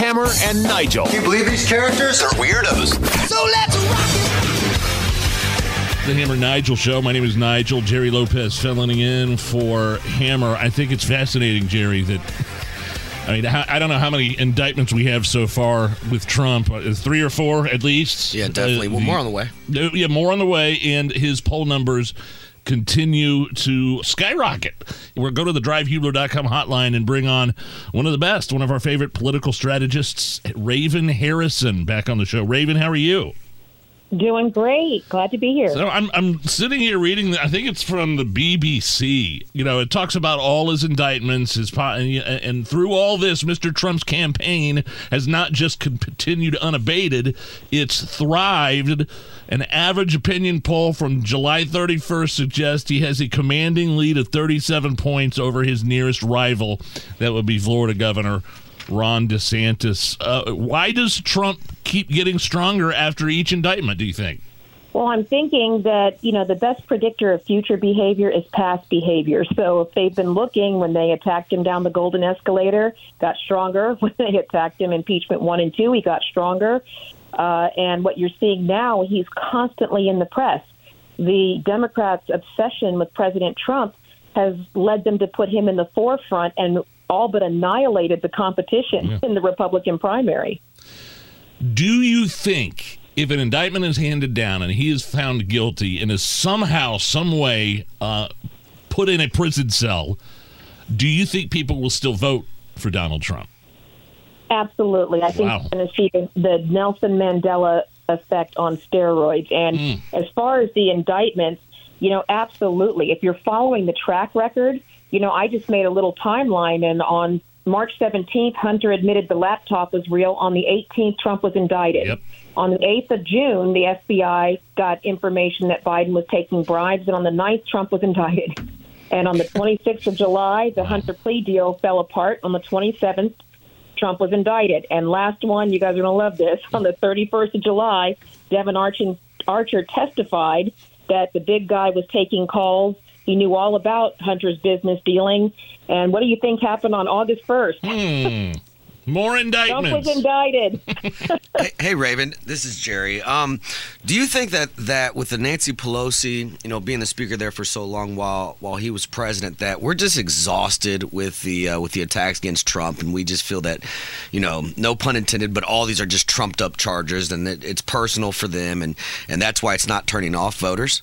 Hammer and Nigel. Can you believe these characters are weirdos? So let's rock The Hammer Nigel Show. My name is Nigel. Jerry Lopez filling in for Hammer. I think it's fascinating, Jerry, that. I mean, I don't know how many indictments we have so far with Trump. Uh, Three or four at least. Yeah, definitely. Uh, well, more on the way. Uh, Yeah, more on the way, and his poll numbers continue to skyrocket. We'll go to the drivehubler.com hotline and bring on one of the best, one of our favorite political strategists, Raven Harrison, back on the show. Raven, how are you? Doing great. Glad to be here. So I'm, I'm sitting here reading. I think it's from the BBC. You know, it talks about all his indictments, his and through all this, Mr. Trump's campaign has not just continued unabated; it's thrived. An average opinion poll from July 31st suggests he has a commanding lead of 37 points over his nearest rival. That would be Florida Governor Ron DeSantis. Uh, why does Trump keep getting stronger after each indictment? Do you think? Well, I'm thinking that, you know, the best predictor of future behavior is past behavior. So if they've been looking when they attacked him down the golden escalator, got stronger. When they attacked him impeachment one and two, he got stronger. Uh, and what you're seeing now, he's constantly in the press. The Democrats' obsession with President Trump has led them to put him in the forefront and all but annihilated the competition in the Republican primary. Do you think if an indictment is handed down and he is found guilty and is somehow, some way uh, put in a prison cell, do you think people will still vote for Donald Trump? Absolutely. I think Wow. we're going to see the, the Nelson Mandela effect on steroids. And as far as the indictments, you know, absolutely. If you're following the track record, you know, I just made a little timeline, and on March 17th, Hunter admitted the laptop was real. On the 18th, Trump was indicted. Yep. On the 8th of June, the FBI got information that Biden was taking bribes, and on the 9th, Trump was indicted. And on the 26th of July, the Hunter plea deal fell apart. On the 27th, Trump was indicted. And last one, you guys are going to love this. On the 31st of July, Devon Archer, Archer testified that the big guy was taking calls. He knew all about Hunter's business dealing. And what do you think happened on August 1st? More indictments. Trump indictments. was indicted. Hey, hey, Raven, this is Jerry. Um, do you think that that with the Nancy Pelosi, you know, being the speaker there for so long while while he was president, that we're just exhausted with the uh, with the attacks against Trump, and we just feel that, you know, no pun intended, but all these are just trumped up charges, and that it's personal for them, and and that's why it's not turning off voters.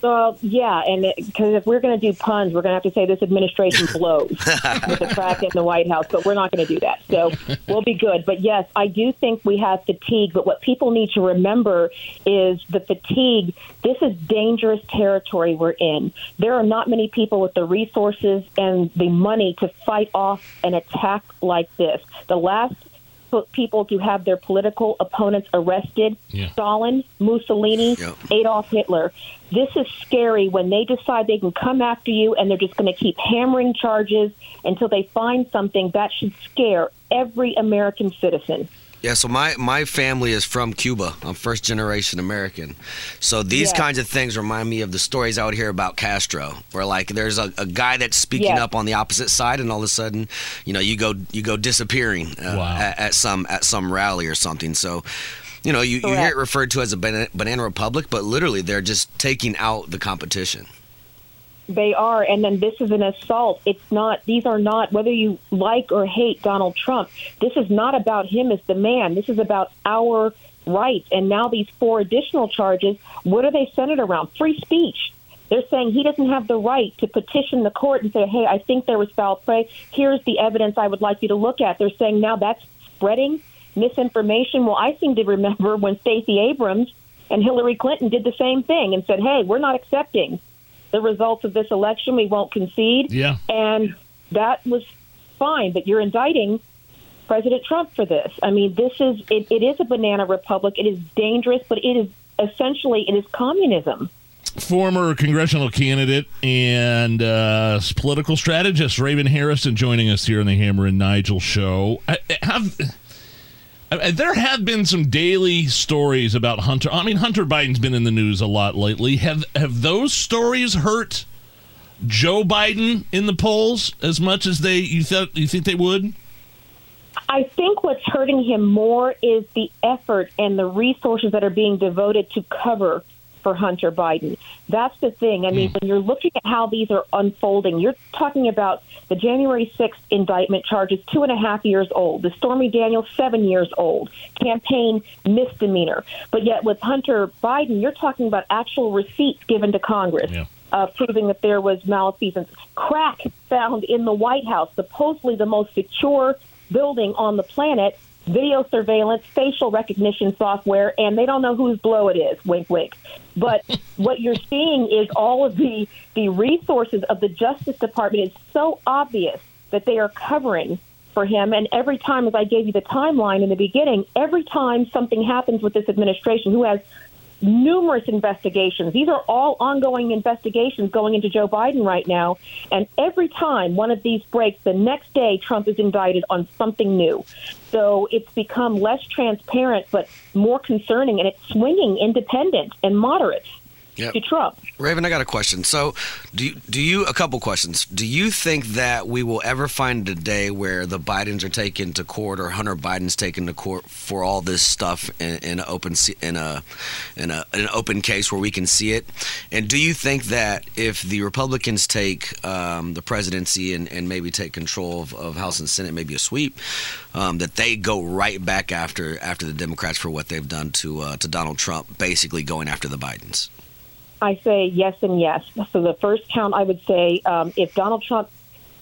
So yeah, and because if we're going to do puns, we're going to have to say this administration blows with the crack in the White House, but we're not going to do that. So we'll be good. But yes, I do think we have fatigue. But what people need to remember is the fatigue. This is dangerous territory we're in. There are not many people with the resources and the money to fight off an attack like this. The last people to have their political opponents arrested Yeah. Stalin, Mussolini, Yep. Adolf Hitler. This is scary when they decide they can come after you and they're just going to keep hammering charges until they find something that should scare every American citizen. Yeah, so my, my family is from Cuba. I'm first generation American. So these Yeah. kinds of things remind me of the stories I would hear about Castro, where like there's a, a guy that's speaking Yeah. up on the opposite side, and all of a sudden, you know, you go you go disappearing uh, Wow. at, at some at some rally or something. So. You know, you, you hear it referred to as a banana, banana republic, but literally they're just taking out the competition. They are, and then this is an assault. It's not, these are not, whether you like or hate Donald Trump, this is not about him as the man. This is about our rights. And now these four additional charges, what are they centered around? Free speech. They're saying he doesn't have the right to petition the court and say, hey, I think there was foul play. Here's the evidence I would like you to look at. They're saying now that's spreading misinformation. Well, I seem to remember when Stacey Abrams and Hillary Clinton did the same thing and said, hey, we're not accepting the results of this election. We won't concede. Yeah. And that was fine, but you're indicting President Trump for this. I mean, this is it, it is a banana republic. It is dangerous, but it is essentially it is communism. Former congressional candidate and uh, political strategist Raven Harrison joining us here on the Hammer and Nigel show. I, have Uh, there have been some daily stories about Hunter. I mean, Hunter Biden's been in the news a lot lately. Have have those stories hurt Joe Biden in the polls as much as they you thought you think they would? I think what's hurting him more is the effort and the resources that are being devoted to cover for Hunter Biden. That's the thing. I mean, mm. when you're looking at how these are unfolding, you're talking about the January 6th indictment charges two and a half years old, the Stormy Daniels seven years old, campaign misdemeanor. But yet with Hunter Biden, you're talking about actual receipts given to Congress. Yeah. Uh, proving that there was malfeasance. Crack found in the White House, supposedly the most secure building on the planet, video surveillance, facial recognition software, and they don't know whose blow it is. Wink, wink. But what you're seeing is all of the the resources of the Justice Department is so obvious that they are covering for him. And every time, as I gave you the timeline in the beginning, every time something happens with this administration, who has numerous investigations. These are all ongoing investigations going into Joe Biden right now. And every time one of these breaks, the next day Trump is indicted on something new. So it's become less transparent, but more concerning, and it's swinging independent and moderates yep. to Trump. Raven, I got a question. So, do you, do you a couple questions? Do you think that we will ever find a day where the Bidens are taken to court or Hunter Biden's taken to court for all this stuff in, in an open in a in a in an open case where we can see it? And do you think that if the Republicans take um, the presidency and, and maybe take control of, of House and Senate, maybe a sweep, um, that they go right back after after the Democrats for what they've done to uh, to Donald Trump, basically going after the Bidens? I say yes and yes. So the first count, I would say, um, if Donald Trump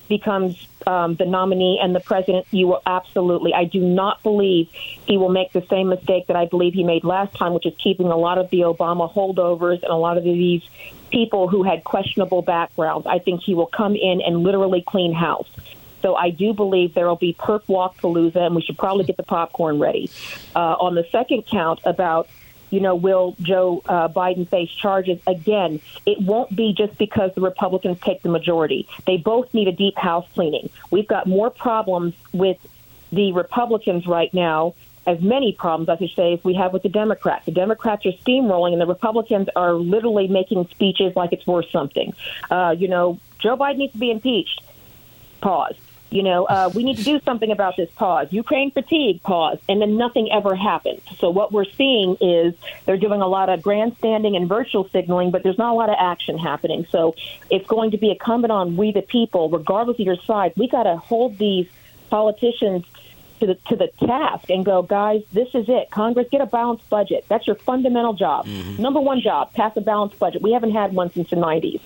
becomes um, the nominee and the president, you will absolutely. I do not believe he will make the same mistake that I believe he made last time, which is keeping a lot of the Obama holdovers and a lot of these people who had questionable backgrounds. I think he will come in and literally clean house. So I do believe there will be perp walk palooza, and we should probably get the popcorn ready. Uh, on the second count about you know, will Joe uh, Biden face charges again? It won't be just because the Republicans take the majority. They both need a deep house cleaning. We've got more problems with the Republicans right now, as many problems, I should say, as we have with the Democrats. The Democrats are steamrolling, and the Republicans are literally making speeches like it's worth something. Uh, you know, Joe Biden needs to be impeached. Pause. You know, uh, we need to do something about this pause. Ukraine fatigue, pause. And then nothing ever happens. So what we're seeing is they're doing a lot of grandstanding and virtual signaling, but there's not a lot of action happening. So it's going to be incumbent on we, the people, regardless of your side, we got to hold these politicians to the to the task and go, guys, this is it. Congress, get a balanced budget. That's your fundamental job. Mm-hmm. Number one job, pass a balanced budget. We haven't had one since the 90s.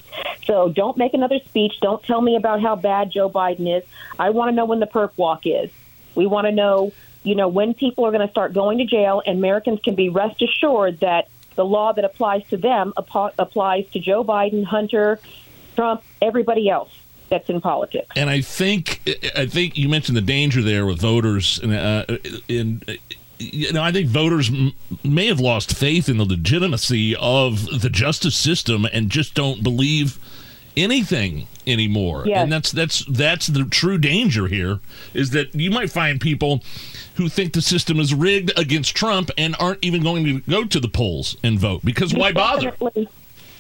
So don't make another speech. Don't tell me about how bad Joe Biden is. I want to know when the perp walk is. We want to know, you know, when people are going to start going to jail, and Americans can be rest assured that the law that applies to them applies to Joe Biden, Hunter, Trump, everybody else that's in politics. And I think I think you mentioned the danger there with voters, and uh, in you know I think voters m- may have lost faith in the legitimacy of the justice system and just don't believe anything anymore. Yes. And that's that's that's the true danger here is that you might find people who think the system is rigged against Trump and aren't even going to go to the polls and vote because why bother?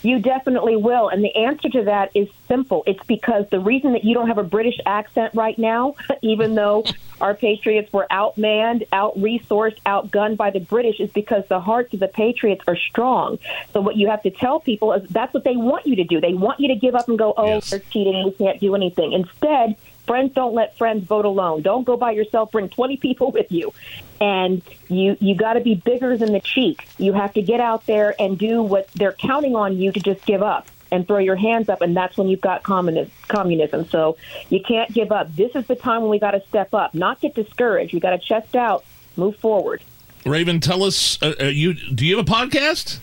You definitely will. And the answer to that is simple. It's because the reason that you don't have a British accent right now, even though our patriots were outmanned, out resourced, outgunned by the British, is because the hearts of the patriots are strong. So what you have to tell people is that's what they want you to do. They want you to give up and go, oh, yes. they're cheating. We can't do anything. Instead, friends don't let friends vote alone. Don't go by yourself. Bring 20 people with you. And you you got to be bigger than the cheek. You have to get out there and do what they're counting on you to just give up and throw your hands up, and that's when you've got communism. So you can't give up. This is the time when we got to step up, not get discouraged. We got to chest out, move forward. Raven, tell us, uh, uh, you do you have a podcast?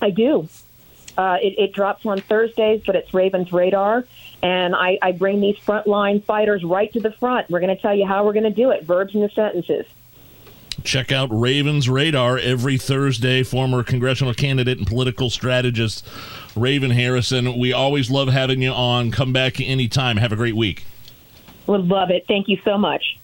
I do. Uh, it, it drops on Thursdays, but it's Raven's Radar And I, I bring these frontline fighters right to the front. We're going to tell you how we're going to do it, verbs in the sentences. Check out Ravens Radar every Thursday. Former congressional candidate and political strategist Raven Harrison. We always love having you on. Come back anytime. Have a great week. Would love it. Thank you so much.